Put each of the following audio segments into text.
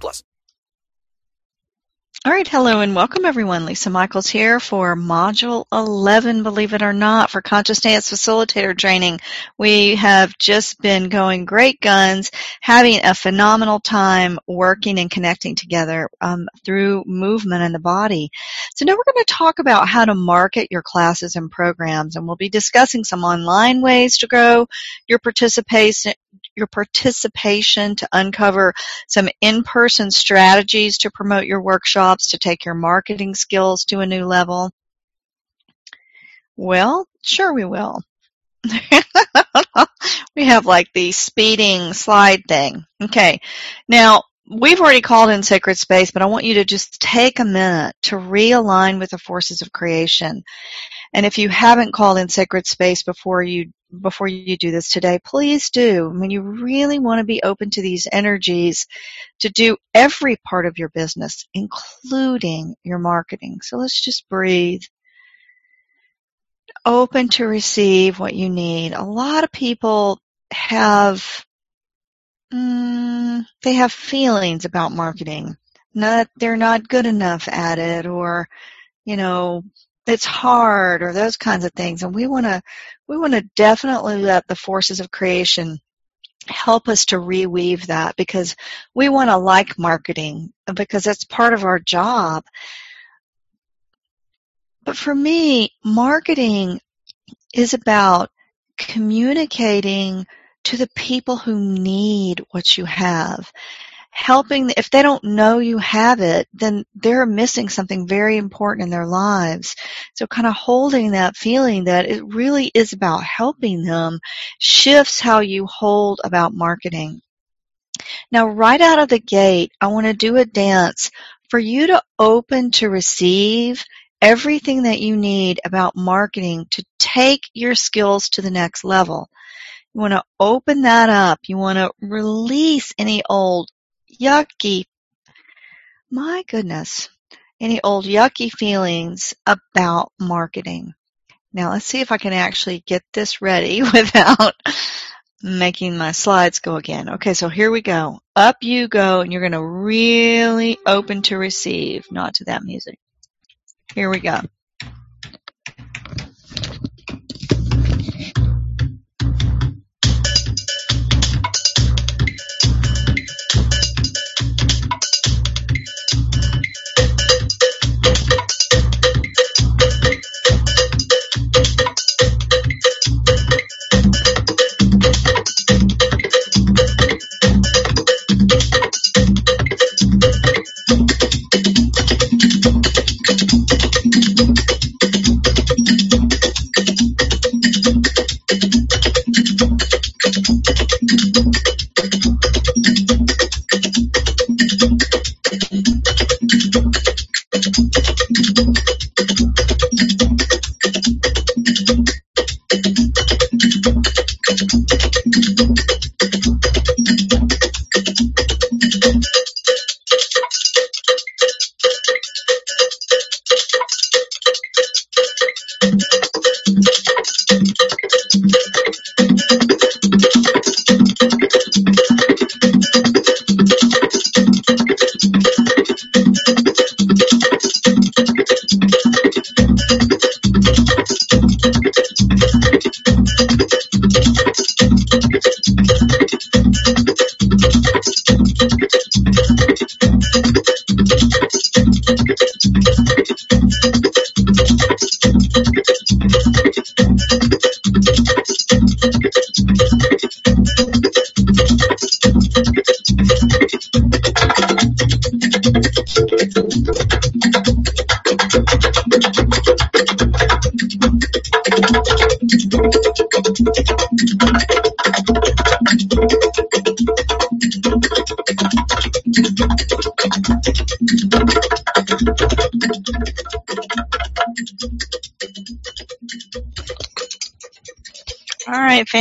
plus. All right, hello and welcome everyone. Lisa Michaels here for Module 11, believe it or not, for Conscious Dance Facilitator Training. We have just been going great guns, having a phenomenal time working and connecting together um, through movement in the body. So now we're going to talk about how to market your classes and programs, and we'll be discussing some online ways to grow your participation your participation to uncover some in-person strategies to promote your workshops, to take your marketing skills to a new level? Well, sure we will. we have like the speeding slide thing. Okay. Now, we've already called in sacred space, but I want you to just take a minute to realign with the forces of creation. And if you haven't called in sacred space before you before you do this today, please do. I mean, you really want to be open to these energies to do every part of your business, including your marketing. So let's just breathe. Open to receive what you need. A lot of people have, mm, they have feelings about marketing. Not, they're not good enough at it or, you know, it's hard or those kinds of things. And we want to, we want to definitely let the forces of creation help us to reweave that because we want to like marketing because that's part of our job. But for me, marketing is about communicating to the people who need what you have helping, if they don't know you have it, then they're missing something very important in their lives. So kind of holding that feeling that it really is about helping them shifts how you hold about marketing. Now, right out of the gate, I want to do a dance for you to open to receive everything that you need about marketing to take your skills to the next level. You want to open that up. You want to release any old yucky, my goodness, any old yucky feelings about marketing. Now let's see if I can actually get this ready without making my slides go again. Okay, so here we go. Up you go, and you're going to really open to receive, not to that music. Here we go.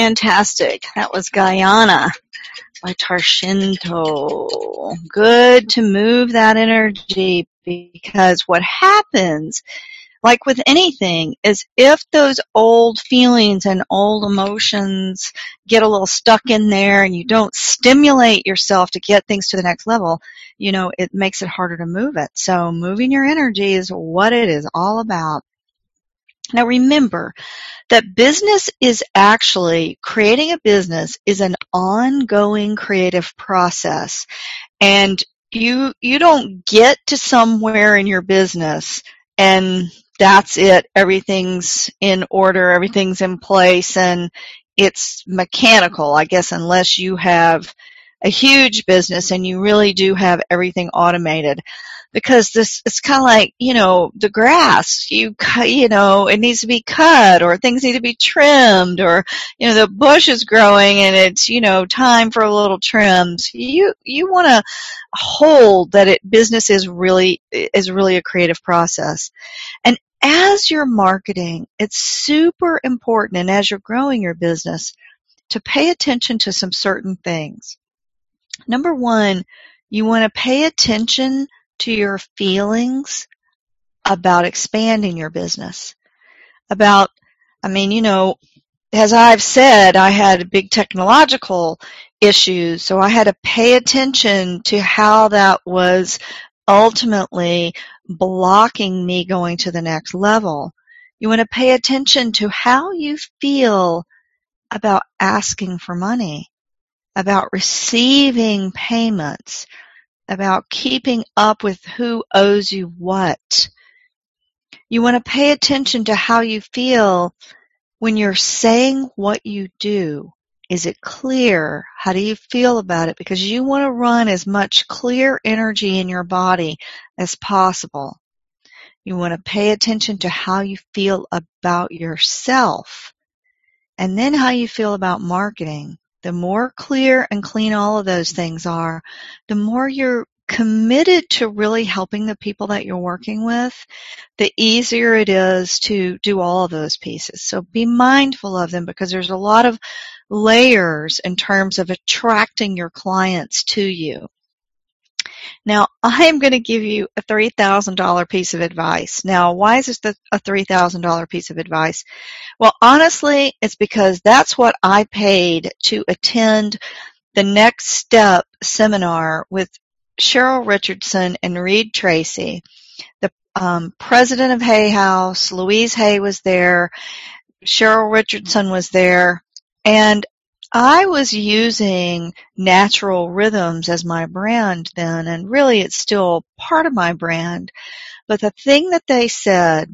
Fantastic. That was Guyana by Tarshinto. Good to move that energy because what happens, like with anything, is if those old feelings and old emotions get a little stuck in there and you don't stimulate yourself to get things to the next level, you know, it makes it harder to move it. So moving your energy is what it is all about. Now remember that business is actually, creating a business is an ongoing creative process. And you, you don't get to somewhere in your business and that's it. Everything's in order. Everything's in place and it's mechanical, I guess, unless you have a huge business and you really do have everything automated because this it's kind of like you know the grass you you know it needs to be cut or things need to be trimmed or you know the bush is growing and it's you know time for a little trims. You you want to hold that it business is really is really a creative process. And as you're marketing it's super important and as you're growing your business to pay attention to some certain things. Number one you want to pay attention to your feelings about expanding your business. About, I mean, you know, as I've said, I had big technological issues, so I had to pay attention to how that was ultimately blocking me going to the next level. You want to pay attention to how you feel about asking for money, about receiving payments, about keeping up with who owes you what. You want to pay attention to how you feel when you're saying what you do. Is it clear? How do you feel about it? Because you want to run as much clear energy in your body as possible. You want to pay attention to how you feel about yourself and then how you feel about marketing. The more clear and clean all of those things are, the more you're committed to really helping the people that you're working with, the easier it is to do all of those pieces. So be mindful of them because there's a lot of layers in terms of attracting your clients to you. Now, I am going to give you a $3,000 piece of advice. Now, why is this a $3,000 piece of advice? Well, honestly, it's because that's what I paid to attend the next step seminar with Cheryl Richardson and Reid Tracy. The um, president of Hay House, Louise Hay was there, Cheryl Richardson was there, and I was using natural rhythms as my brand then, and really it's still part of my brand. But the thing that they said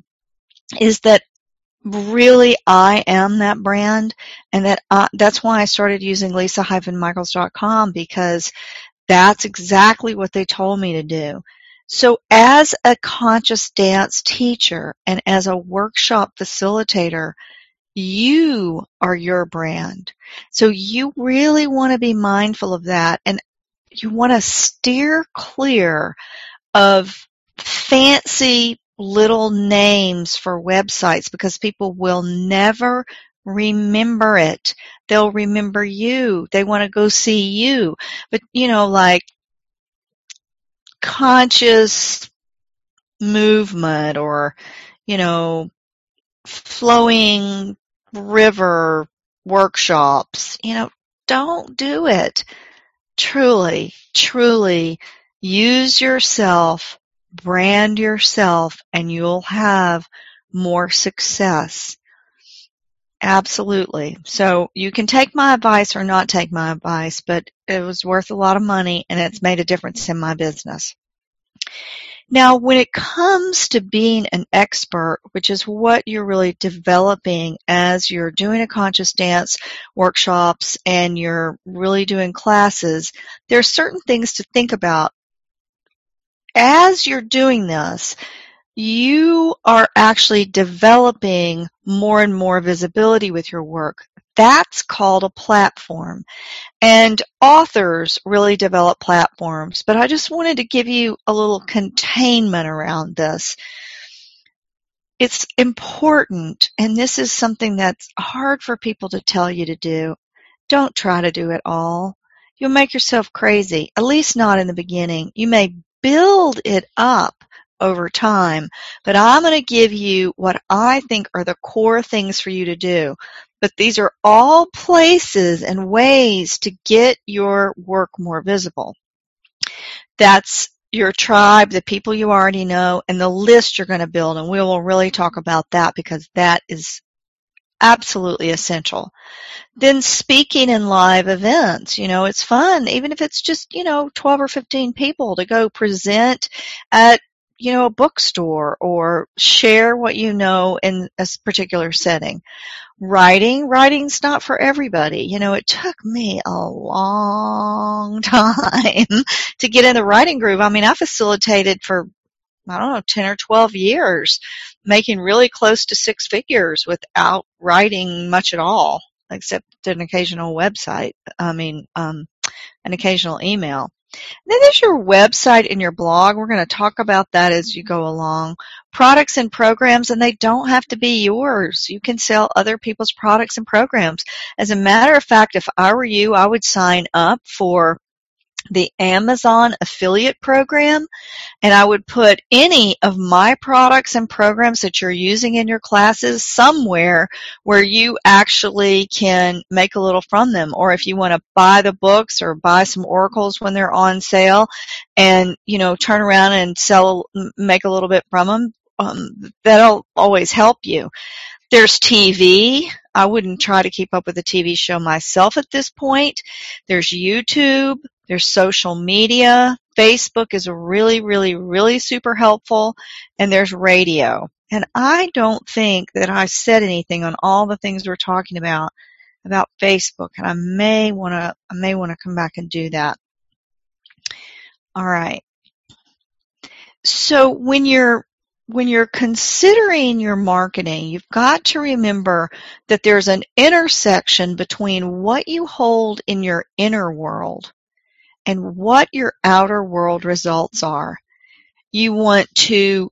is that really I am that brand and that that's why I started using lisa-michaels.com because that's exactly what they told me to do. So as a conscious dance teacher and as a workshop facilitator, you are your brand. So you really want to be mindful of that and you want to steer clear of fancy little names for websites because people will never remember it. They'll remember you. They want to go see you. But, you know, like conscious movement or, you know, flowing river workshops, you know, don't do it. Truly, truly use yourself, brand yourself, and you'll have more success. Absolutely. So you can take my advice or not take my advice, but it was worth a lot of money and it's made a difference in my business. Now, when it comes to being an expert, which is what you're really developing as you're doing a conscious dance workshops and you're really doing classes, there are certain things to think about. As you're doing this, you are actually developing more and more visibility with your work. That's called a platform. And authors really develop platforms, but I just wanted to give you a little containment around this. It's important, and this is something that's hard for people to tell you to do. Don't try to do it all. You'll make yourself crazy, at least not in the beginning. You may build it up over time. But I'm going to give you what I think are the core things for you to do. But these are all places and ways to get your work more visible. That's your tribe, the people you already know, and the list you're going to build. And we will really talk about that because that is absolutely essential. Then speaking in live events, you know, it's fun, even if it's just, you know, 12 or 15 people to go present at you know, a bookstore or share what you know in a particular setting. Writing, writing's not for everybody. You know, it took me a long time to get in the writing groove. I mean, I facilitated for, I don't know, 10 or 12 years, making really close to six figures without writing much at all, except an occasional website. I mean, um, an occasional email. Then there's your website and your blog. We're going to talk about that as you go along. Products and programs, and they don't have to be yours. You can sell other people's products and programs. As a matter of fact, if I were you, I would sign up for the Amazon affiliate program and I would put any of my products and programs that you're using in your classes somewhere where you actually can make a little from them. Or if you want to buy the books or buy some oracles when they're on sale and, you know, turn around and sell, make a little bit from them, um, that'll always help you. There's TV. I wouldn't try to keep up with a TV show myself at this point. There's YouTube. There's social media. Facebook is really, really, really super helpful. And there's radio. And I don't think that I said anything on all the things we're talking about about Facebook. And I may want to, I may want to come back and do that. All right. So when you're when you're considering your marketing, you've got to remember that there's an intersection between what you hold in your inner world and what your outer world results are. You want to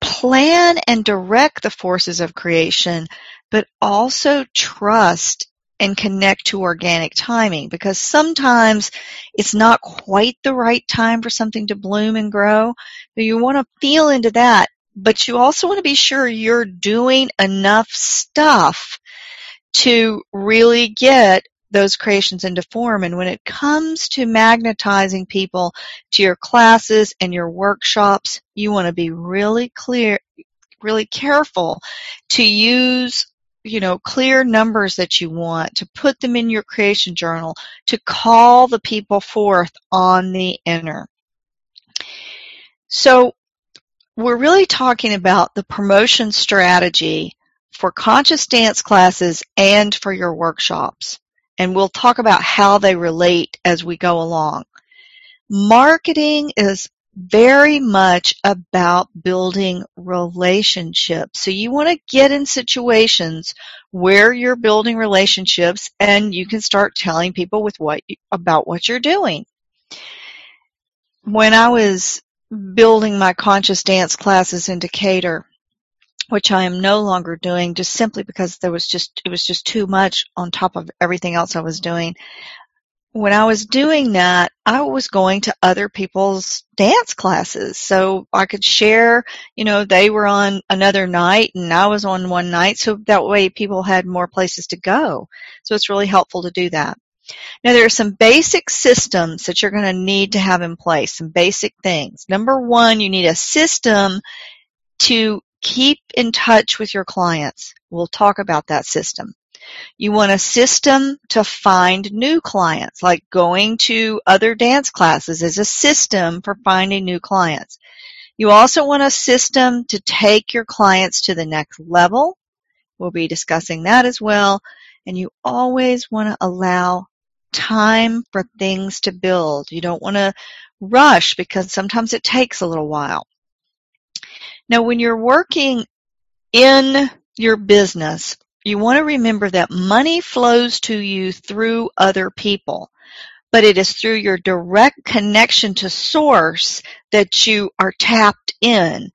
plan and direct the forces of creation, but also trust and connect to organic timing because sometimes it's not quite the right time for something to bloom and grow. You want to feel into that, but you also want to be sure you're doing enough stuff to really get those creations into form. And when it comes to magnetizing people to your classes and your workshops, you want to be really clear, really careful to use you know, clear numbers that you want, to put them in your creation journal, to call the people forth on the inner. So we're really talking about the promotion strategy for conscious dance classes and for your workshops. And we'll talk about how they relate as we go along. Marketing is very much about building relationships. So you want to get in situations where you're building relationships and you can start telling people with what about what you're doing. When I was building my conscious dance classes in Decatur, which I am no longer doing just simply because there was just it was just too much on top of everything else I was doing when I was doing that, I was going to other people's dance classes. So I could share, you know, they were on another night and I was on one night. So that way people had more places to go. So it's really helpful to do that. Now there are some basic systems that you're going to need to have in place, some basic things. Number one, you need a system to keep in touch with your clients. We'll talk about that system. You want a system to find new clients, like going to other dance classes is a system for finding new clients. You also want a system to take your clients to the next level. We'll be discussing that as well. And you always want to allow time for things to build. You don't want to rush because sometimes it takes a little while. Now, when you're working in your business, you want to remember that money flows to you through other people, but it is through your direct connection to source that you are tapped in.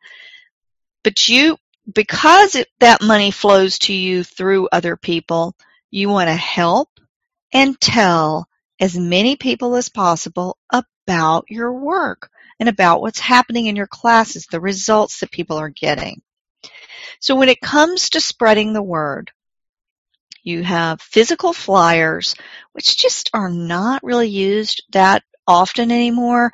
But you, because it, that money flows to you through other people, you want to help and tell as many people as possible about your work and about what's happening in your classes, the results that people are getting. So when it comes to spreading the word, you have physical flyers, which just are not really used that often anymore.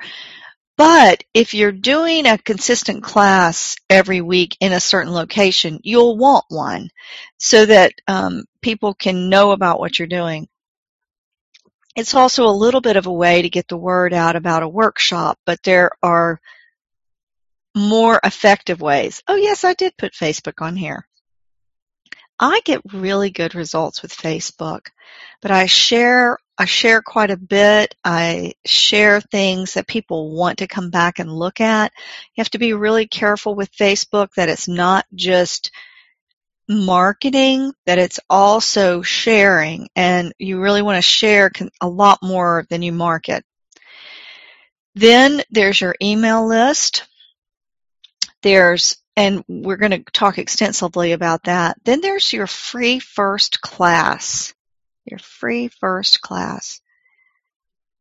But if you're doing a consistent class every week in a certain location, you'll want one so that um, people can know about what you're doing. It's also a little bit of a way to get the word out about a workshop, but there are more effective ways. Oh yes, I did put Facebook on here. I get really good results with Facebook, but I share I share quite a bit. I share things that people want to come back and look at. You have to be really careful with Facebook that it's not just marketing, that it's also sharing, and you really want to share a lot more than you market. Then there's your email list. There's, and we're going to talk extensively about that. Then there's your free first class. Your free first class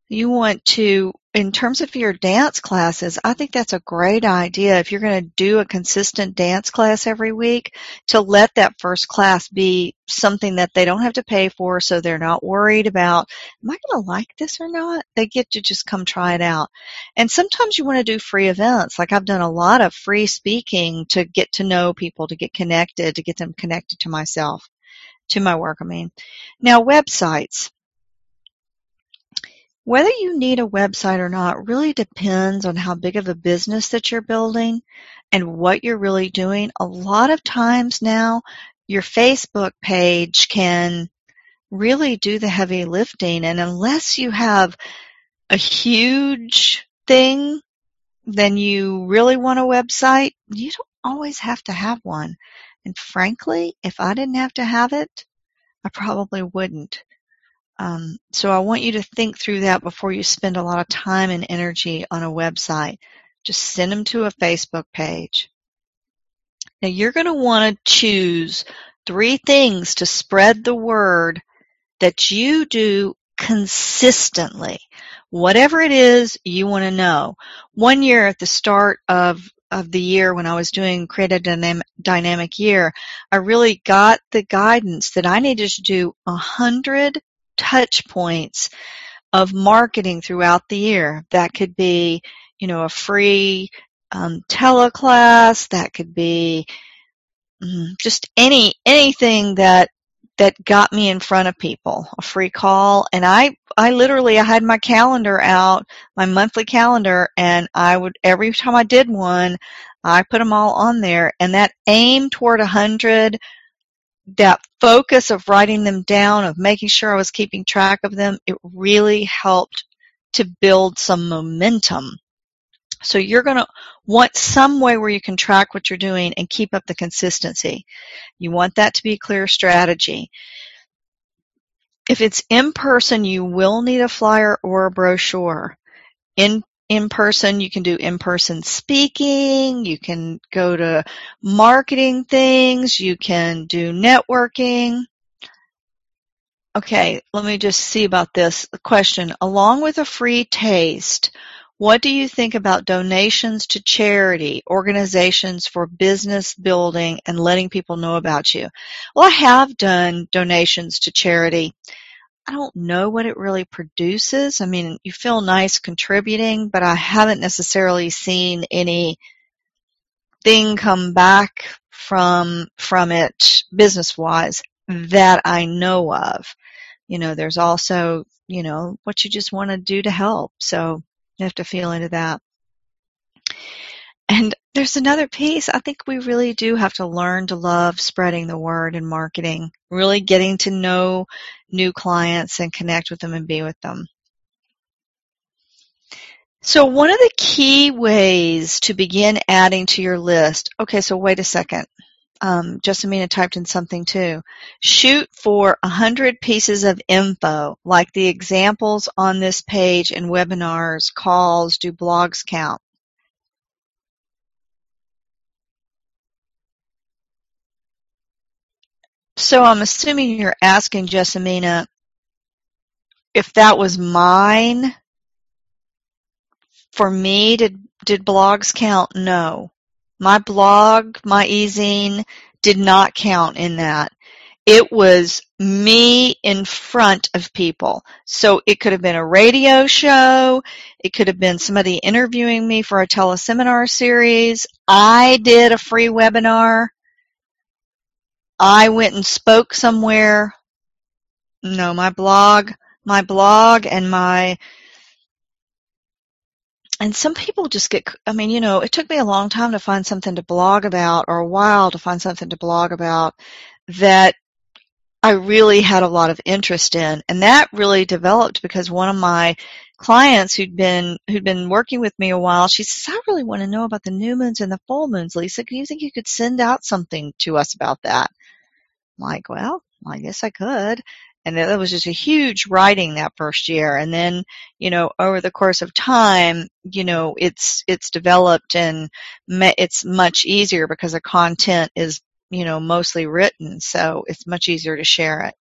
you want to, in terms of your dance classes, I think that's a great idea. If you're going to do a consistent dance class every week, to let that first class be something that they don't have to pay for, so they're not worried about, am I going to like this or not? They get to just come try it out. And sometimes you want to do free events. Like I've done a lot of free speaking to get to know people, to get connected, to get them connected to myself, to my work, I mean. Now, websites whether you need a website or not really depends on how big of a business that you're building and what you're really doing. A lot of times now, your Facebook page can really do the heavy lifting. And unless you have a huge thing, then you really want a website. You don't always have to have one. And frankly, if I didn't have to have it, I probably wouldn't. Um, so I want you to think through that before you spend a lot of time and energy on a website. Just send them to a Facebook page. Now you're going to want to choose three things to spread the word that you do consistently. Whatever it is you want to know. One year at the start of of the year when I was doing create a dynamic, dynamic year, I really got the guidance that I needed to do a hundred touch points of marketing throughout the year. That could be, you know, a free um, teleclass. That could be um, just any anything that that got me in front of people. A free call, and I I literally I had my calendar out, my monthly calendar, and I would every time I did one, I put them all on there, and that aim toward a hundred that focus of writing them down, of making sure I was keeping track of them, it really helped to build some momentum. So you're going to want some way where you can track what you're doing and keep up the consistency. You want that to be a clear strategy. If it's in person, you will need a flyer or a brochure. In in person. You can do in-person speaking. You can go to marketing things. You can do networking. Okay, let me just see about this question. Along with a free taste, what do you think about donations to charity, organizations for business building, and letting people know about you? Well, I have done donations to charity. I don't know what it really produces. I mean, you feel nice contributing, but I haven't necessarily seen any thing come back from from it business wise that I know of. You know, there's also, you know, what you just want to do to help. So you have to feel into that. And there's another piece. I think we really do have to learn to love spreading the word and marketing, really getting to know new clients and connect with them and be with them. So one of the key ways to begin adding to your list, okay, so wait a second. Um, Jessamina typed in something too. Shoot for a hundred pieces of info, like the examples on this page and webinars, calls, do blogs count? So I'm assuming you're asking Jessamina if that was mine. For me, did did blogs count? No. My blog, my ezine did not count in that. It was me in front of people. So it could have been a radio show. It could have been somebody interviewing me for a teleseminar series. I did a free webinar. I went and spoke somewhere. No, my blog, my blog and my and some people just get i mean you know it took me a long time to find something to blog about or a while to find something to blog about that i really had a lot of interest in and that really developed because one of my clients who'd been who'd been working with me a while she says i really want to know about the new moons and the full moons lisa do you think you could send out something to us about that like well I guess I could. And that was just a huge writing that first year. And then you know over the course of time you know it's it's developed and it's much easier because the content is you know mostly written so it's much easier to share it.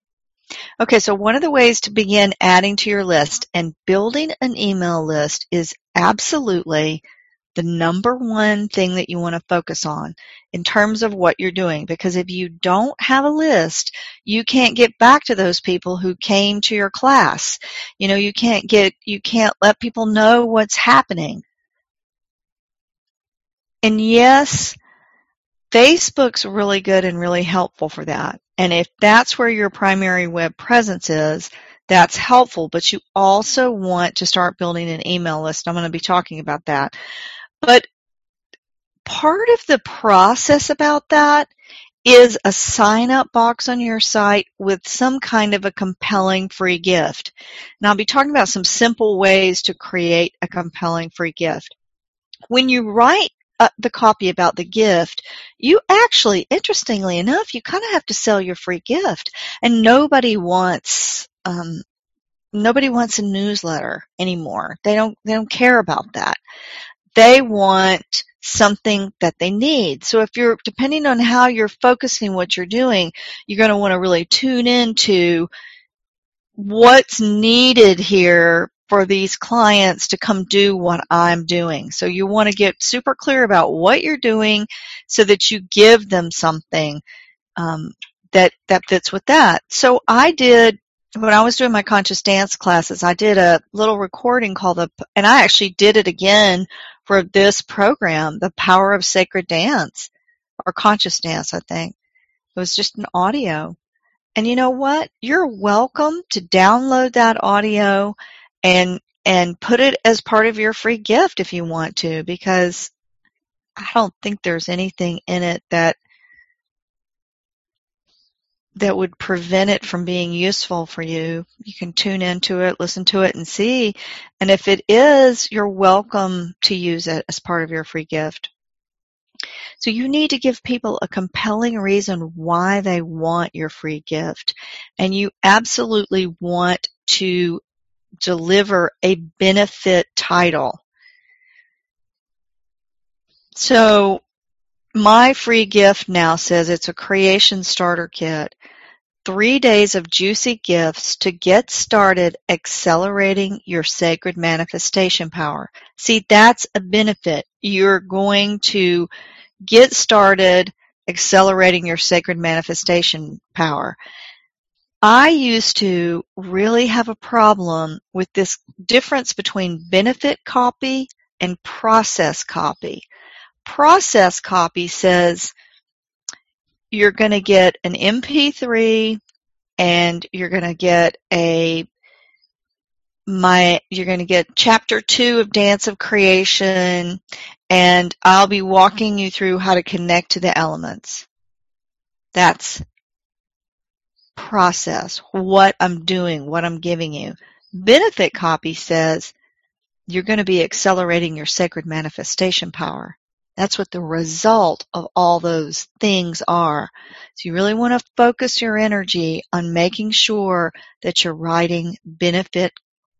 Okay so one of the ways to begin adding to your list and building an email list is absolutely the number one thing that you want to focus on in terms of what you're doing. Because if you don't have a list, you can't get back to those people who came to your class. You know, you can't get, you can't let people know what's happening. And yes, Facebook's really good and really helpful for that. And if that's where your primary web presence is, that's helpful, but you also want to start building an email list. I'm going to be talking about that. But part of the process about that is a sign up box on your site with some kind of a compelling free gift. Now I'll be talking about some simple ways to create a compelling free gift. When you write uh, the copy about the gift, you actually, interestingly enough, you kind of have to sell your free gift. And nobody wants, um, nobody wants a newsletter anymore. They don't, they don't care about that they want something that they need. So if you're, depending on how you're focusing what you're doing, you're going to want to really tune into what's needed here for these clients to come do what I'm doing. So you want to get super clear about what you're doing so that you give them something um, that that fits with that. So I did when I was doing my conscious dance classes, I did a little recording called the, and I actually did it again for this program, The Power of Sacred Dance, or Conscious Dance, I think. It was just an audio. And you know what? You're welcome to download that audio and, and put it as part of your free gift if you want to, because I don't think there's anything in it that that would prevent it from being useful for you. You can tune into it, listen to it, and see. And if it is, you're welcome to use it as part of your free gift. So you need to give people a compelling reason why they want your free gift. And you absolutely want to deliver a benefit title. So my free gift now says it's a creation starter kit. Three days of juicy gifts to get started accelerating your sacred manifestation power. See, that's a benefit. You're going to get started accelerating your sacred manifestation power. I used to really have a problem with this difference between benefit copy and process copy process copy says you're going to get an MP3 and you're going to get a my you're going to get chapter 2 of Dance of Creation and I'll be walking you through how to connect to the elements. That's process, what I'm doing, what I'm giving you. Benefit copy says you're going to be accelerating your sacred manifestation power. That's what the result of all those things are. So you really want to focus your energy on making sure that you're writing benefit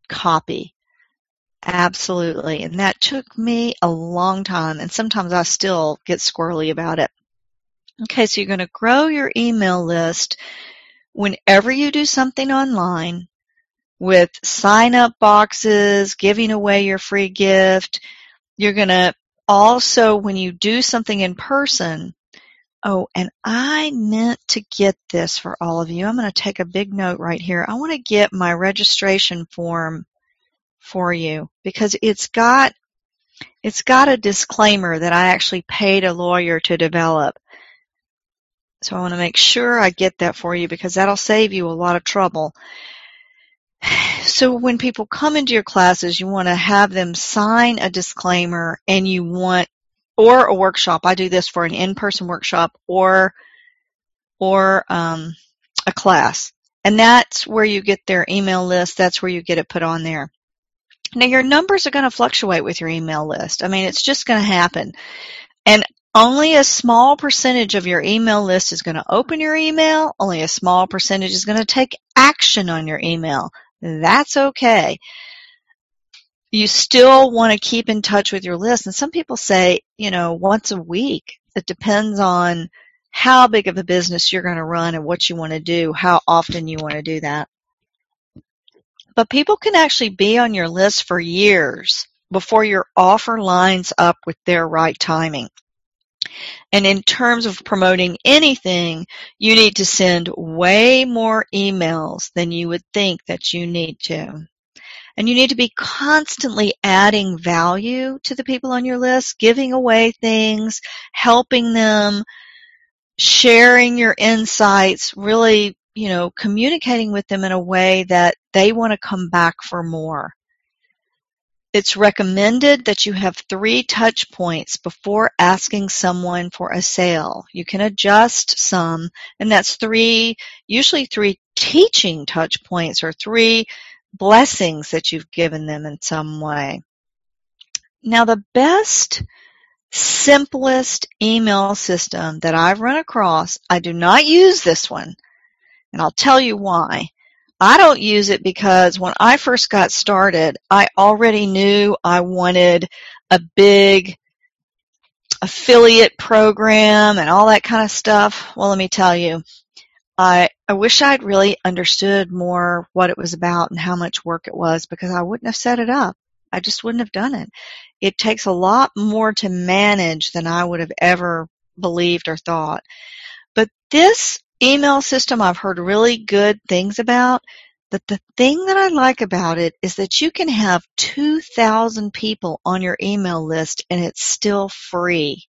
copy. Absolutely. And that took me a long time and sometimes I still get squirrely about it. Okay, so you're going to grow your email list whenever you do something online with sign up boxes, giving away your free gift. You're going to also, when you do something in person, oh, and I meant to get this for all of you. I'm going to take a big note right here. I want to get my registration form for you because it's got it's got a disclaimer that I actually paid a lawyer to develop. So I want to make sure I get that for you because that'll save you a lot of trouble. So when people come into your classes, you want to have them sign a disclaimer and you want, or a workshop. I do this for an in-person workshop or, or, um, a class. And that's where you get their email list. That's where you get it put on there. Now your numbers are going to fluctuate with your email list. I mean, it's just going to happen. And only a small percentage of your email list is going to open your email. Only a small percentage is going to take action on your email. That's okay. You still want to keep in touch with your list. And some people say, you know, once a week. It depends on how big of a business you're going to run and what you want to do, how often you want to do that. But people can actually be on your list for years before your offer lines up with their right timing. And in terms of promoting anything, you need to send way more emails than you would think that you need to. And you need to be constantly adding value to the people on your list, giving away things, helping them, sharing your insights, really, you know, communicating with them in a way that they want to come back for more. It's recommended that you have three touch points before asking someone for a sale. You can adjust some, and that's three, usually three teaching touch points or three blessings that you've given them in some way. Now the best, simplest email system that I've run across, I do not use this one, and I'll tell you why. I don't use it because when I first got started, I already knew I wanted a big affiliate program and all that kind of stuff. Well, let me tell you, I, I wish I'd really understood more what it was about and how much work it was because I wouldn't have set it up. I just wouldn't have done it. It takes a lot more to manage than I would have ever believed or thought. But this email system I've heard really good things about. But the thing that I like about it is that you can have 2,000 people on your email list and it's still free.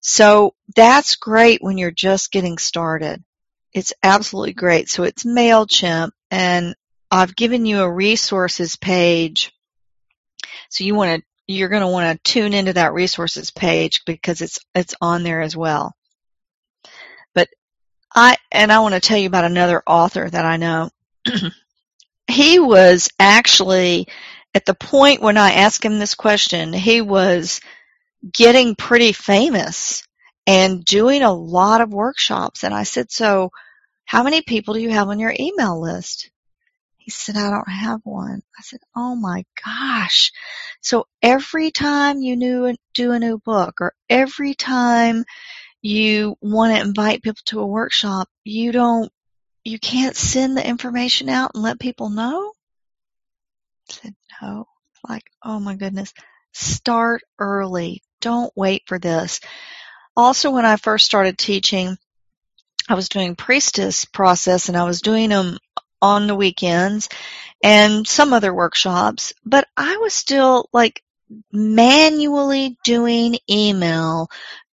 So that's great when you're just getting started. It's absolutely great. So it's MailChimp and I've given you a resources page. So you want to, you're going to want to tune into that resources page because it's, it's on there as well. I and I want to tell you about another author that I know. he was actually at the point when I asked him this question, he was getting pretty famous and doing a lot of workshops. And I said, so how many people do you have on your email list? He said, I don't have one. I said, oh my gosh. So every time you do a new book or every time you want to invite people to a workshop, you don't, you can't send the information out and let people know? I said, no. Like, oh my goodness. Start early. Don't wait for this. Also, when I first started teaching, I was doing priestess process and I was doing them on the weekends and some other workshops, but I was still like manually doing email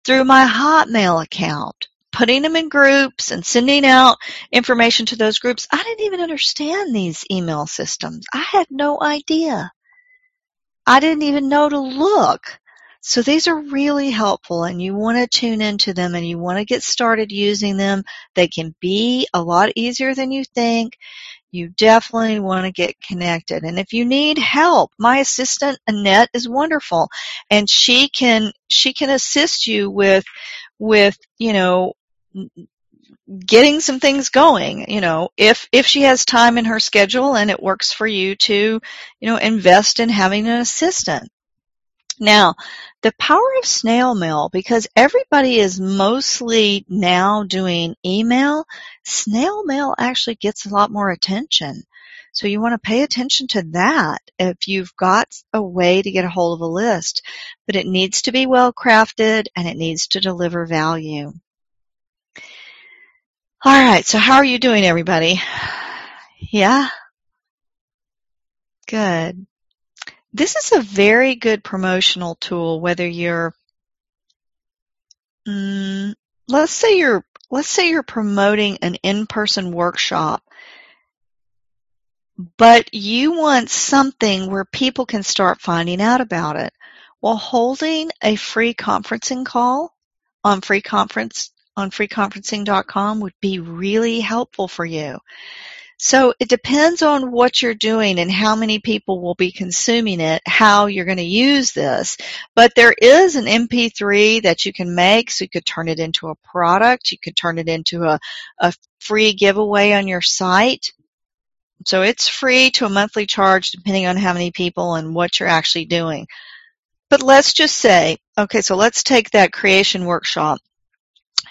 through my Hotmail account, putting them in groups and sending out information to those groups. I didn't even understand these email systems. I had no idea. I didn't even know to look. So these are really helpful and you want to tune into them and you want to get started using them. They can be a lot easier than you think. You definitely want to get connected. And if you need help, my assistant Annette is wonderful and she can, she can assist you with, with, you know, getting some things going, you know, if, if she has time in her schedule and it works for you to, you know, invest in having an assistant. Now, the power of snail mail, because everybody is mostly now doing email, snail mail actually gets a lot more attention. So you want to pay attention to that if you've got a way to get a hold of a list. But it needs to be well crafted and it needs to deliver value. All right, so how are you doing, everybody? Yeah? Good. This is a very good promotional tool, whether you're, mm, let's say you're, let's say you're promoting an in-person workshop, but you want something where people can start finding out about it. Well, holding a free conferencing call on free conference on freeconferencing.com would be really helpful for you. So it depends on what you're doing and how many people will be consuming it, how you're going to use this. But there is an MP3 that you can make, so you could turn it into a product, you could turn it into a, a free giveaway on your site. So it's free to a monthly charge depending on how many people and what you're actually doing. But let's just say, okay, so let's take that creation workshop.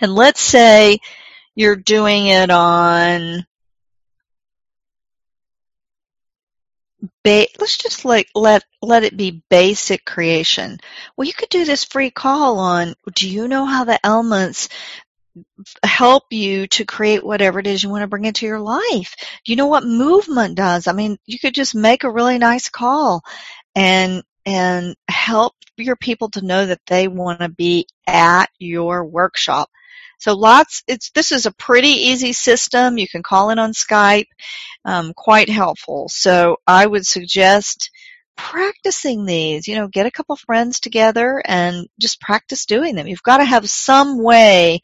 And let's say you're doing it on, ba- let's just like let, let it be basic creation. Well, you could do this free call on, do you know how the elements help you to create whatever it is you want to bring into your life? Do you know what movement does? I mean, you could just make a really nice call and and help your people to know that they want to be at your workshop. So lots, it's, this is a pretty easy system. You can call in on Skype, um, quite helpful. So I would suggest practicing these, you know, get a couple friends together and just practice doing them. You've got to have some way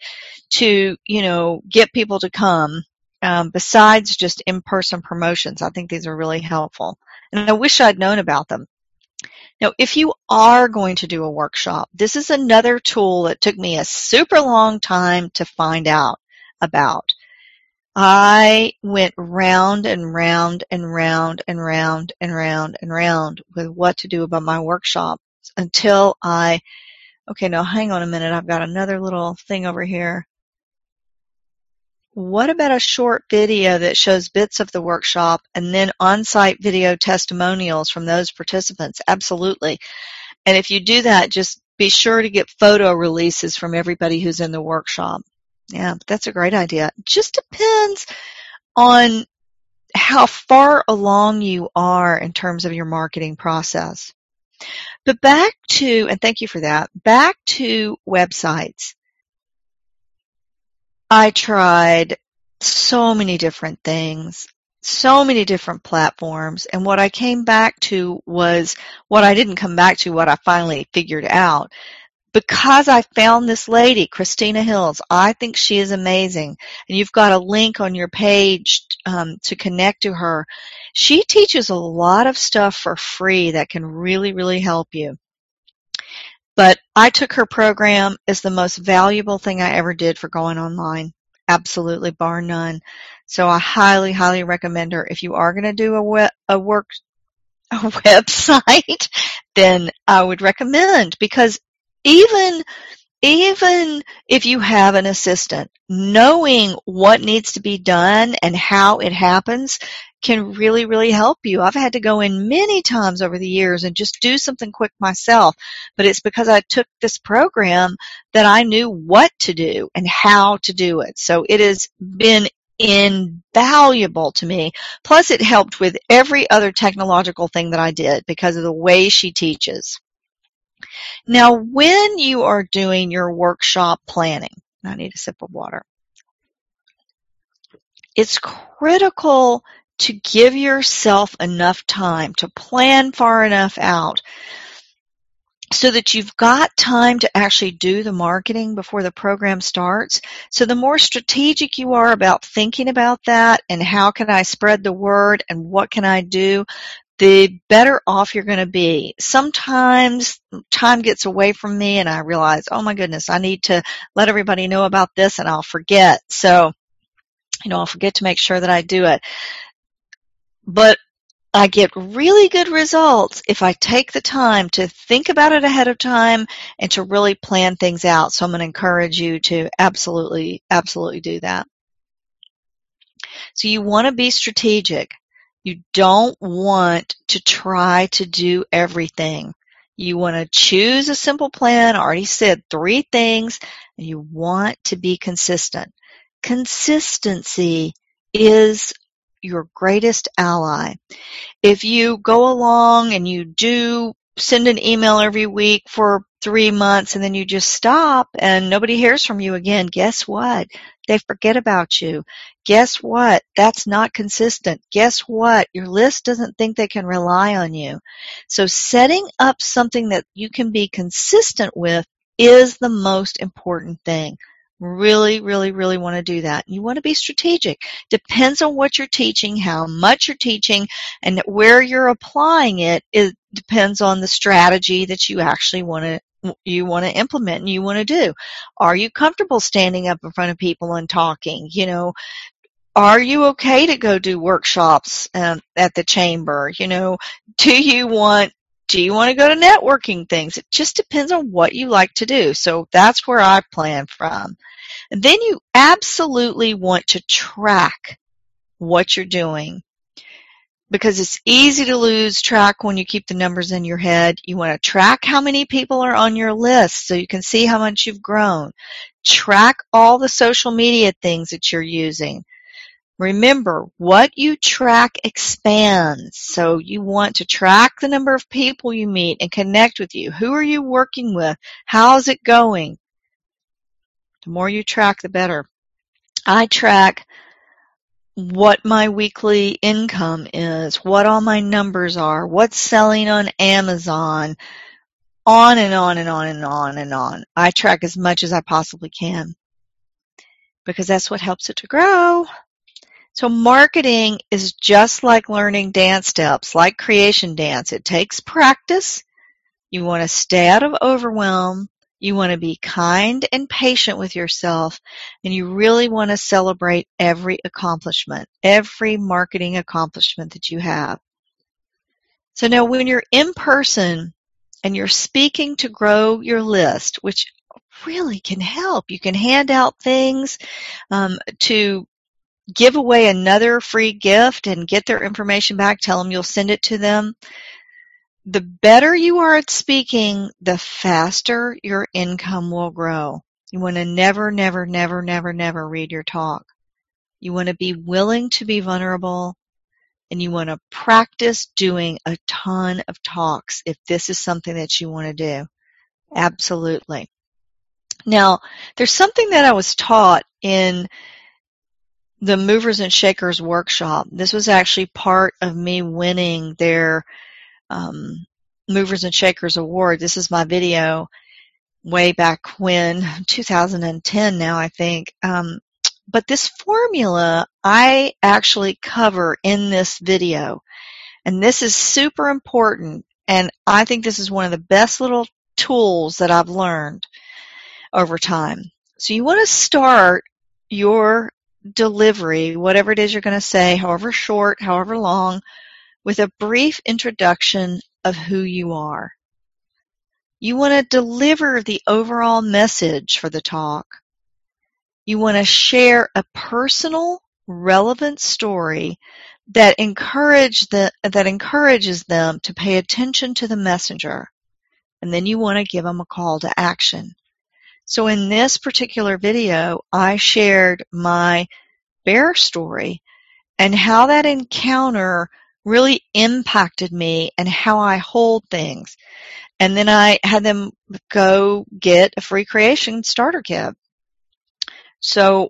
to, you know, get people to come, um, besides just in-person promotions. I think these are really helpful. And I wish I'd known about them. Now, if you are going to do a workshop, this is another tool that took me a super long time to find out about. I went round and round and round and round and round and round with what to do about my workshop until I, okay, now hang on a minute. I've got another little thing over here. What about a short video that shows bits of the workshop and then on-site video testimonials from those participants? Absolutely. And if you do that, just be sure to get photo releases from everybody who's in the workshop. Yeah, that's a great idea. Just depends on how far along you are in terms of your marketing process. But back to, and thank you for that, back to websites. I tried so many different things, so many different platforms, and what I came back to was what I didn't come back to, what I finally figured out. Because I found this lady, Christina Hills, I think she is amazing. And you've got a link on your page um, to connect to her. She teaches a lot of stuff for free that can really, really help you. But I took her program as the most valuable thing I ever did for going online. Absolutely, bar none. So I highly, highly recommend her. If you are going to do a, web, a work, a website, then I would recommend because even even if you have an assistant, knowing what needs to be done and how it happens can really, really help you. I've had to go in many times over the years and just do something quick myself, but it's because I took this program that I knew what to do and how to do it. So it has been invaluable to me. Plus it helped with every other technological thing that I did because of the way she teaches. Now, when you are doing your workshop planning, I need a sip of water. It's critical to give yourself enough time to plan far enough out so that you've got time to actually do the marketing before the program starts. So the more strategic you are about thinking about that and how can I spread the word and what can I do, the better off you're going to be. Sometimes time gets away from me and I realize, oh my goodness, I need to let everybody know about this and I'll forget. So, you know, I'll forget to make sure that I do it. But I get really good results if I take the time to think about it ahead of time and to really plan things out. So I'm going to encourage you to absolutely, absolutely do that. So you want to be strategic. You don't want to try to do everything. You want to choose a simple plan. I already said three things and you want to be consistent. Consistency is your greatest ally. If you go along and you do send an email every week for three months and then you just stop and nobody hears from you again, guess what? They forget about you. Guess what? That's not consistent. Guess what? Your list doesn't think they can rely on you. So setting up something that you can be consistent with is the most important thing. Really, really, really want to do that. You want to be strategic. Depends on what you're teaching, how much you're teaching, and where you're applying it. It depends on the strategy that you actually want to you want to implement and you want to do. Are you comfortable standing up in front of people and talking? You know, are you okay to go do workshops um, at the chamber? You know, do you want do you want to go to networking things? It just depends on what you like to do. So that's where I plan from. Then you absolutely want to track what you're doing because it's easy to lose track when you keep the numbers in your head. You want to track how many people are on your list so you can see how much you've grown. Track all the social media things that you're using. Remember, what you track expands. So you want to track the number of people you meet and connect with you. Who are you working with? How's it going? The more you track, the better. I track what my weekly income is, what all my numbers are, what's selling on Amazon, on and on and on and on and on. I track as much as I possibly can because that's what helps it to grow. So marketing is just like learning dance steps, like creation dance. It takes practice. You want to stay out of overwhelm. You want to be kind and patient with yourself, and you really want to celebrate every accomplishment, every marketing accomplishment that you have. So now when you're in person and you're speaking to grow your list, which really can help, you can hand out things um, to give away another free gift and get their information back, tell them you'll send it to them the better you are at speaking, the faster your income will grow. You want to never, never, never, never, never read your talk. You want to be willing to be vulnerable and you want to practice doing a ton of talks if this is something that you want to do. Absolutely. Now, there's something that I was taught in the Movers and Shakers workshop. This was actually part of me winning their um, Movers and Shakers Award. This is my video way back when, 2010 now, I think. Um, but this formula I actually cover in this video. And this is super important. And I think this is one of the best little tools that I've learned over time. So you want to start your delivery, whatever it is you're going to say, however short, however long, with a brief introduction of who you are. You want to deliver the overall message for the talk. You want to share a personal, relevant story that encourage the, that encourages them to pay attention to the messenger. And then you want to give them a call to action. So in this particular video, I shared my bear story and how that encounter really impacted me and how I hold things. And then I had them go get a free creation starter kit. So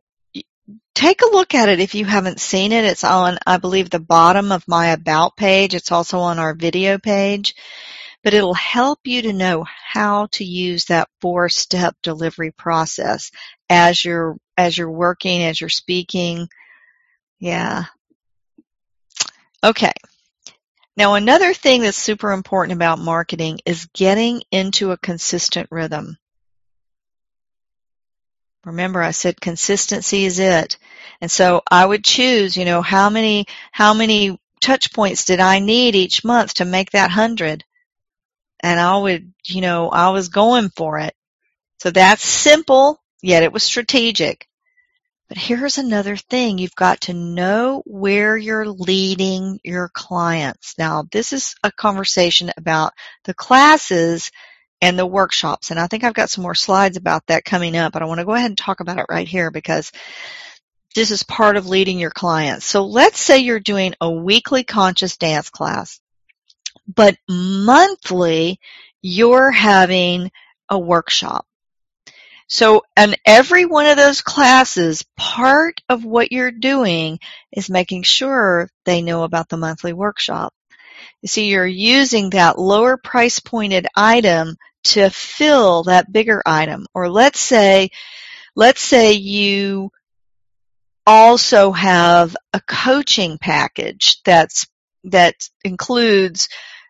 take a look at it if you haven't seen it. It's on, I believe, the bottom of my about page. It's also on our video page. but it'll help you to know how to use that four step delivery process as you're, as you're working, as you're speaking. Yeah. Okay. Now another thing that's super important about marketing is getting into a consistent rhythm. Remember I said consistency is it. And so I would choose, you know, how many, how many touch points did I need each month to make that hundred? And I would, you know, I was going for it. So that's simple, yet it was strategic. But here's another thing. You've got to know where you're leading your clients. Now, this is a conversation about the classes and the workshops. And I think I've got some more slides about that coming up, but I want to go ahead and talk about it right here because this is part of leading your clients. So let's say you're doing a weekly conscious dance class, but monthly you're having a workshop. So in every one of those classes, part of what you're doing is making sure they know about the monthly workshop. You see, you're using that lower price pointed item to fill that bigger item. Or let's say, let's say you also have a coaching package that's, that includes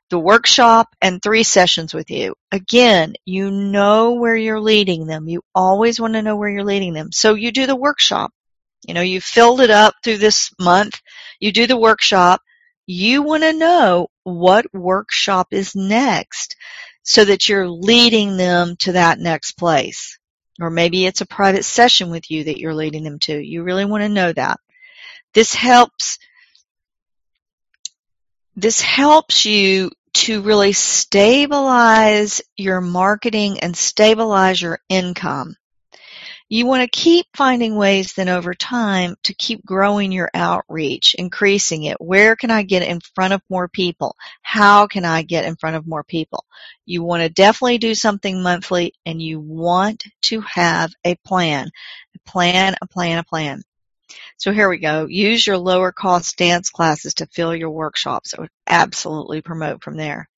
the workshop and three sessions with you. Again, you know where you're leading them. You always want to know where you're leading them. So you do the workshop. You know, you filled it up through this month. You do the workshop. You want to know what workshop is next so that you're leading them to that next place. Or maybe it's a private session with you that you're leading them to. You really want to know that. This helps this helps you to really stabilize your marketing and stabilize your income. You want to keep finding ways then over time to keep growing your outreach, increasing it. Where can I get in front of more people? How can I get in front of more people? You want to definitely do something monthly and you want to have a plan. A plan, a plan, a plan. So here we go. Use your lower cost dance classes to fill your workshops. Would absolutely promote from there.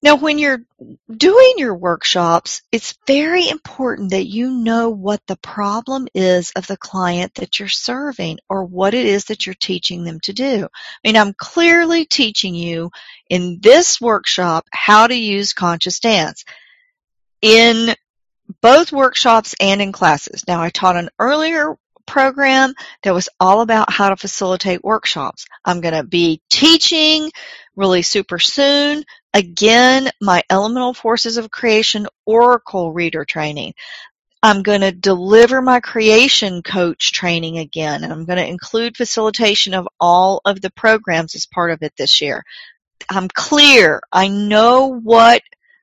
Now, when you're doing your workshops, it's very important that you know what the problem is of the client that you're serving or what it is that you're teaching them to do. I mean, I'm clearly teaching you in this workshop how to use conscious dance in both workshops and in classes. Now, I taught an earlier program that was all about how to facilitate workshops. I'm going to be teaching really super soon. Again, my Elemental Forces of Creation Oracle Reader training. I'm going to deliver my creation coach training again, and I'm going to include facilitation of all of the programs as part of it this year. I'm clear. I know what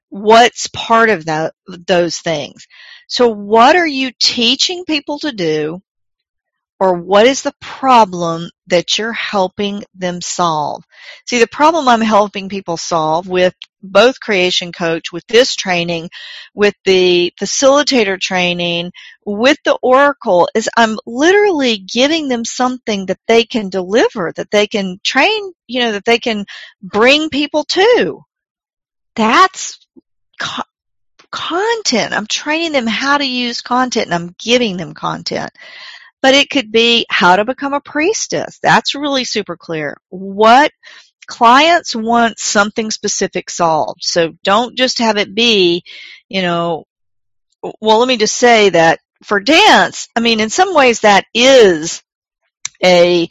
what's part of that, those things. So what are you teaching people to do or what is the problem that you're helping them solve? See, the problem I'm helping people solve with both Creation Coach, with this training, with the facilitator training, with the Oracle, is I'm literally giving them something that they can deliver, that they can train, you know, that they can bring people to. That's co- content. I'm training them how to use content and I'm giving them content. But it could be how to become a priestess. That's really super clear. What clients want something specific solved. So don't just have it be, you know, well, let me just say that for dance, I mean, in some ways that is a,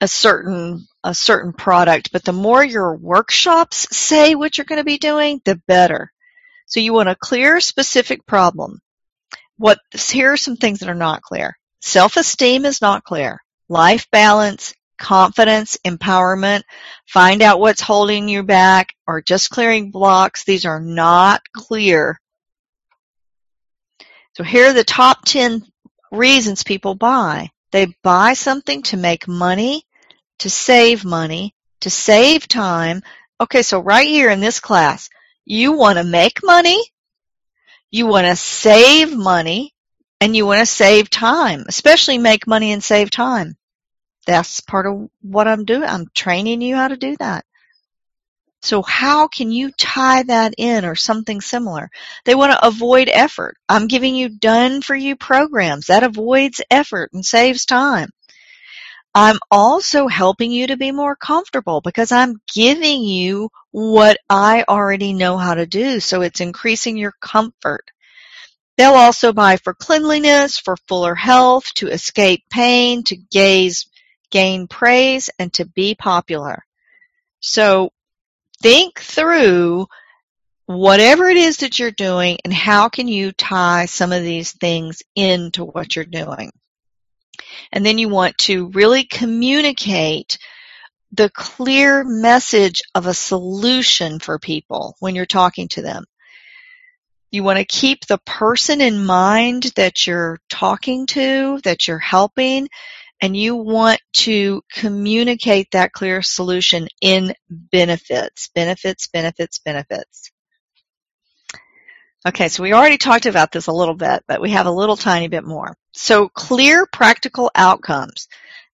a certain, a certain product, but the more your workshops say what you're going to be doing, the better. So you want a clear, specific problem. What, here are some things that are not clear. Self-esteem is not clear. Life balance, confidence, empowerment, find out what's holding you back, or just clearing blocks. These are not clear. So here are the top 10 reasons people buy. They buy something to make money, to save money, to save time. Okay, so right here in this class, you want to make money, you want to save money, and you want to save time, especially make money and save time. That's part of what I'm doing. I'm training you how to do that. So how can you tie that in or something similar? They want to avoid effort. I'm giving you done for you programs. That avoids effort and saves time. I'm also helping you to be more comfortable because I'm giving you what I already know how to do. So it's increasing your comfort. They'll also buy for cleanliness, for fuller health, to escape pain, to gaze, gain praise, and to be popular. So think through whatever it is that you're doing and how can you tie some of these things into what you're doing. And then you want to really communicate the clear message of a solution for people when you're talking to them. You want to keep the person in mind that you're talking to, that you're helping, and you want to communicate that clear solution in benefits, benefits, benefits, benefits. Okay, so we already talked about this a little bit, but we have a little tiny bit more. So clear practical outcomes.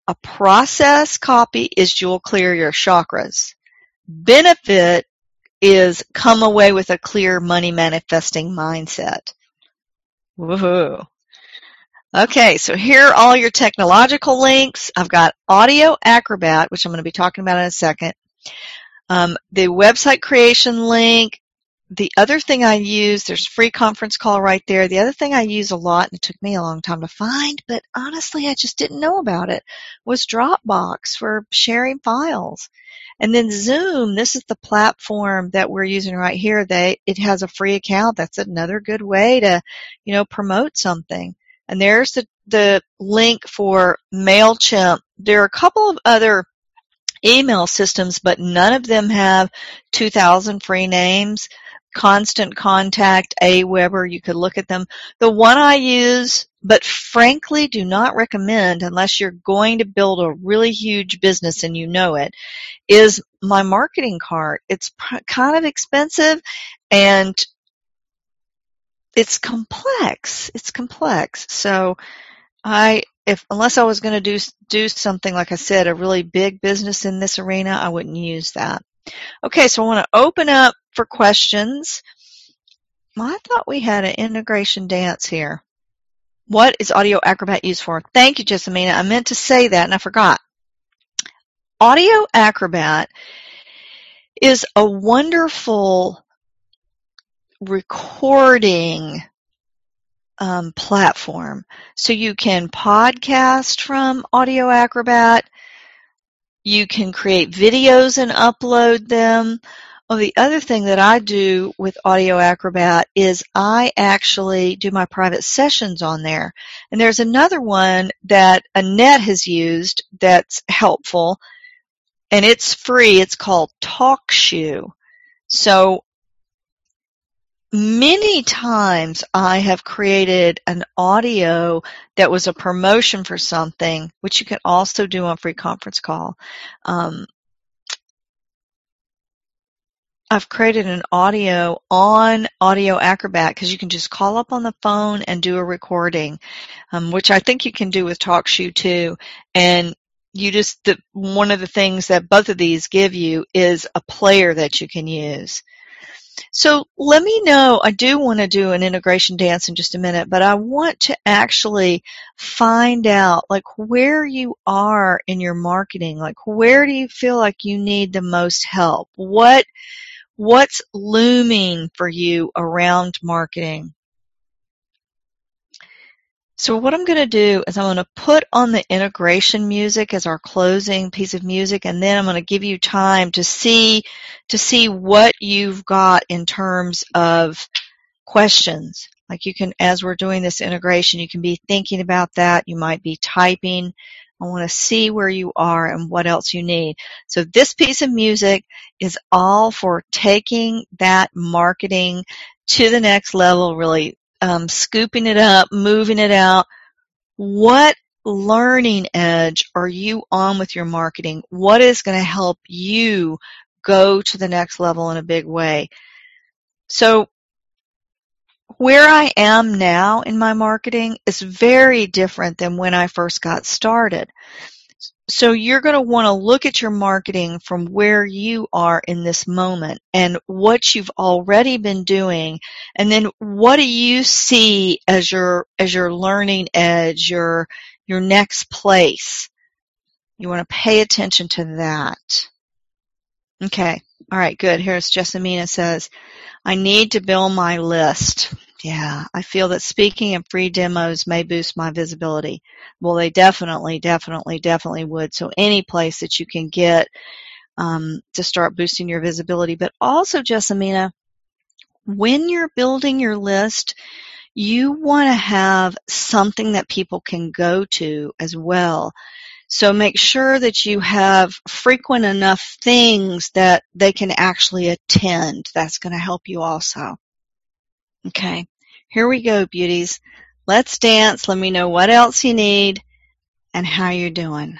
A process copy is you'll clear your chakras. Benefit is come away with a clear money manifesting mindset. Woohoo. Okay, so here are all your technological links. I've got Audio Acrobat, which I'm going to be talking about in a second. Um, the website creation link. The other thing I use, there's free conference call right there. The other thing I use a lot, and it took me a long time to find, but honestly, I just didn't know about it, was Dropbox for sharing files. And then Zoom, this is the platform that we're using right here. They, it has a free account. That's another good way to, you know, promote something. And there's the, the link for MailChimp. There are a couple of other email systems, but none of them have 2,000 free names. Constant Contact, Aweber, you could look at them. The one I use, but frankly do not recommend unless you're going to build a really huge business and you know it, is my marketing cart. It's kind of expensive and it's complex. It's complex. So I, if, unless I was going to do, do something, like I said, a really big business in this arena, I wouldn't use that. Okay, so I want to open up for questions. I thought we had an integration dance here. What is Audio Acrobat used for? Thank you, Jessamina. I meant to say that and I forgot. Audio Acrobat is a wonderful recording um, platform. So you can podcast from Audio Acrobat. You can create videos and upload them. Well, the other thing that I do with Audio Acrobat is I actually do my private sessions on there. And there's another one that Annette has used that's helpful, and it's free. It's called TalkShoe. So many times I have created an audio that was a promotion for something, which you can also do on free conference call. Um, I've created an audio on Audio Acrobat because you can just call up on the phone and do a recording, um, which I think you can do with TalkShoe too. And you just the, one of the things that both of these give you is a player that you can use. So let me know. I do want to do an integration dance in just a minute, but I want to actually find out like where you are in your marketing. Like where do you feel like you need the most help? What what's looming for you around marketing? So what I'm going to do is I'm going to put on the integration music as our closing piece of music and then I'm going to give you time to see to see what you've got in terms of questions. Like you can as we're doing this integration, you can be thinking about that, you might be typing. I want to see where you are and what else you need. So this piece of music is all for taking that marketing to the next level, really um, scooping it up, moving it out. What learning edge are you on with your marketing? What is going to help you go to the next level in a big way? So where I am now in my marketing is very different than when I first got started. So you're going to want to look at your marketing from where you are in this moment and what you've already been doing. And then what do you see as your as your learning edge your your next place? You want to pay attention to that. Okay. All right. Good. Here's jessamina says i need to build my list yeah, I feel that speaking and free demos may boost my visibility. Well, they definitely, definitely, definitely would. So any place that you can get um, to start boosting your visibility, but also, Jessamina, when you're building your list, you want to have something that people can go to as well. So make sure that you have frequent enough things that they can actually attend. That's going to help you also. Okay. Here we go, beauties. Let's dance. Let me know what else you need and how you're doing.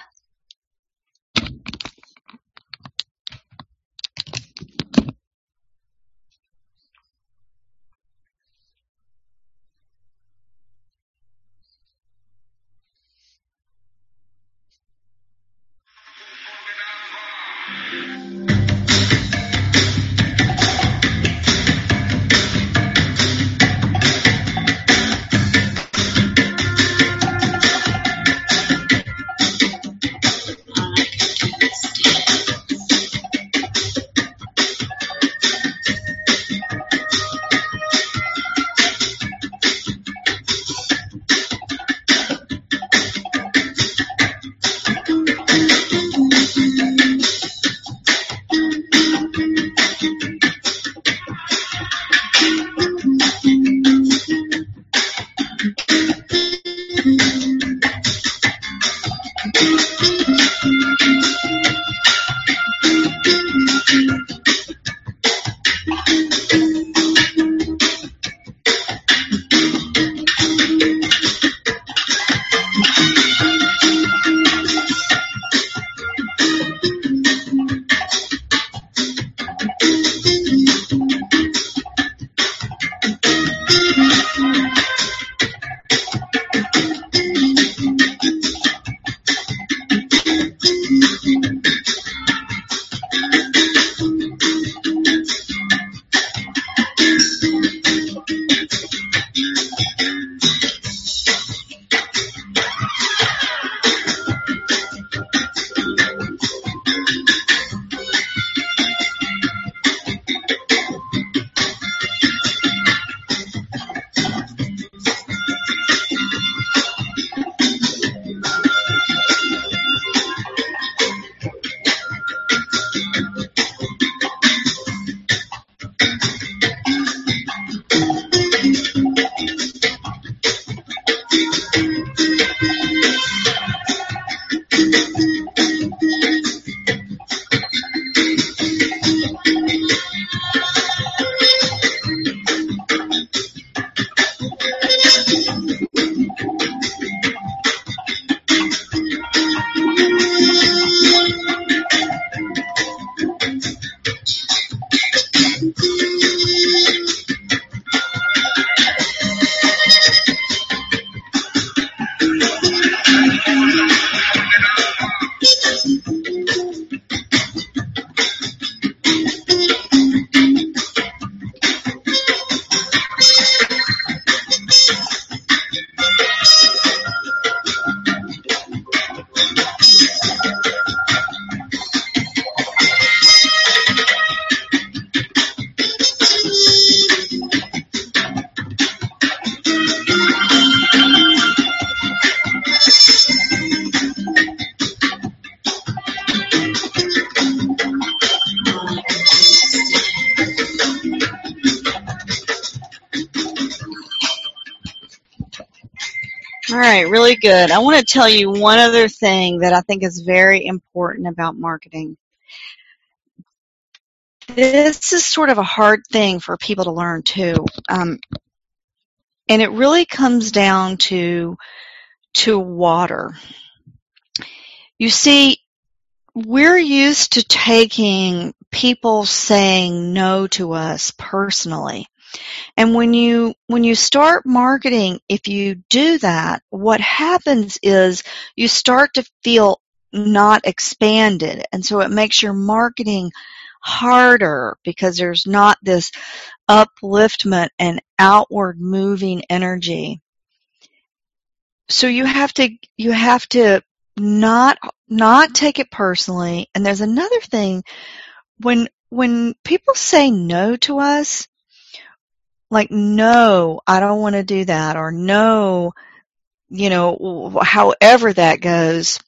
Really good. I want to tell you one other thing that I think is very important about marketing. This is sort of a hard thing for people to learn too. Um, and it really comes down to, to water. You see, we're used to taking people saying no to us personally. And when you, when you start marketing, if you do that, what happens is you start to feel not expanded. And so it makes your marketing harder because there's not this upliftment and outward moving energy. So you have to, you have to not, not take it personally. And there's another thing when, when people say no to us, like, no, I don't want to do that or no, you know, however that goes,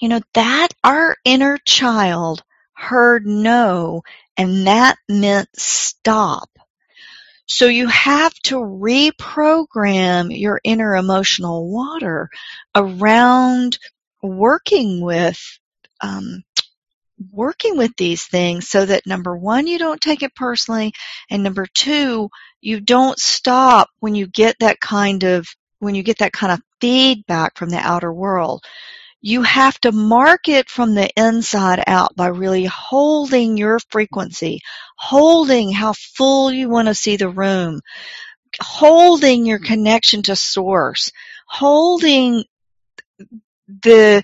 you know, that our inner child heard no and that meant stop. So you have to reprogram your inner emotional water around working with um, working with these things so that number one, you don't take it personally, and number two, you don't stop when you get that kind of when you get that kind of feedback from the outer world. You have to mark it from the inside out by really holding your frequency, holding how full you want to see the room, holding your connection to source, holding the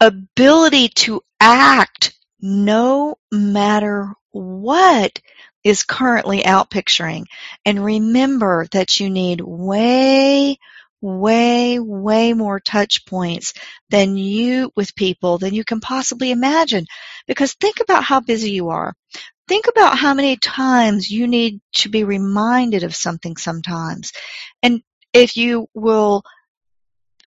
ability to act no matter what is currently out picturing. And remember that you need way, way, way more touch points than you with people than you can possibly imagine. Because think about how busy you are. Think about how many times you need to be reminded of something sometimes. And if you will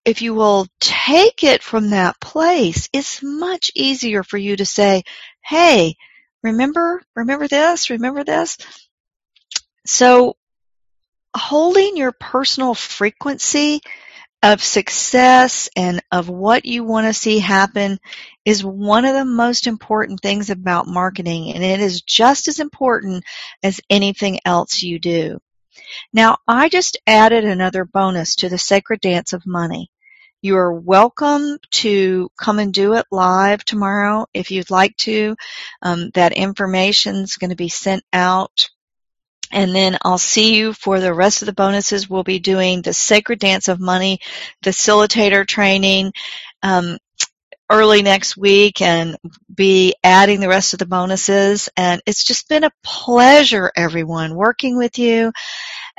if you will take it from that place, it's much easier for you to say, hey, remember, remember this, remember this. So holding your personal frequency of success and of what you want to see happen is one of the most important things about marketing and it is just as important as anything else you do. Now, I just added another bonus to the Sacred Dance of Money. You are welcome to come and do it live tomorrow if you'd like to. Um, that information is going to be sent out. And then I'll see you for the rest of the bonuses. We'll be doing the Sacred Dance of Money facilitator training. Um, early next week and be adding the rest of the bonuses. And it's just been a pleasure, everyone, working with you.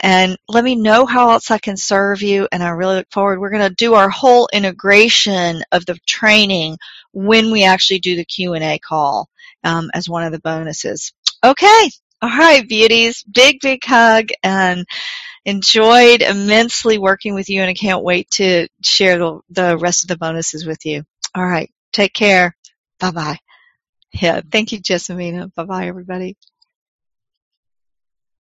And let me know how else I can serve you. And I really look forward. We're going to do our whole integration of the training when we actually do the Q&A call um, as one of the bonuses. Okay. All right, beauties. Big, big hug and enjoyed immensely working with you and I can't wait to share the, the rest of the bonuses with you. All right. Take care. Bye bye. Yeah. Thank you, Jessamina. Bye bye, everybody.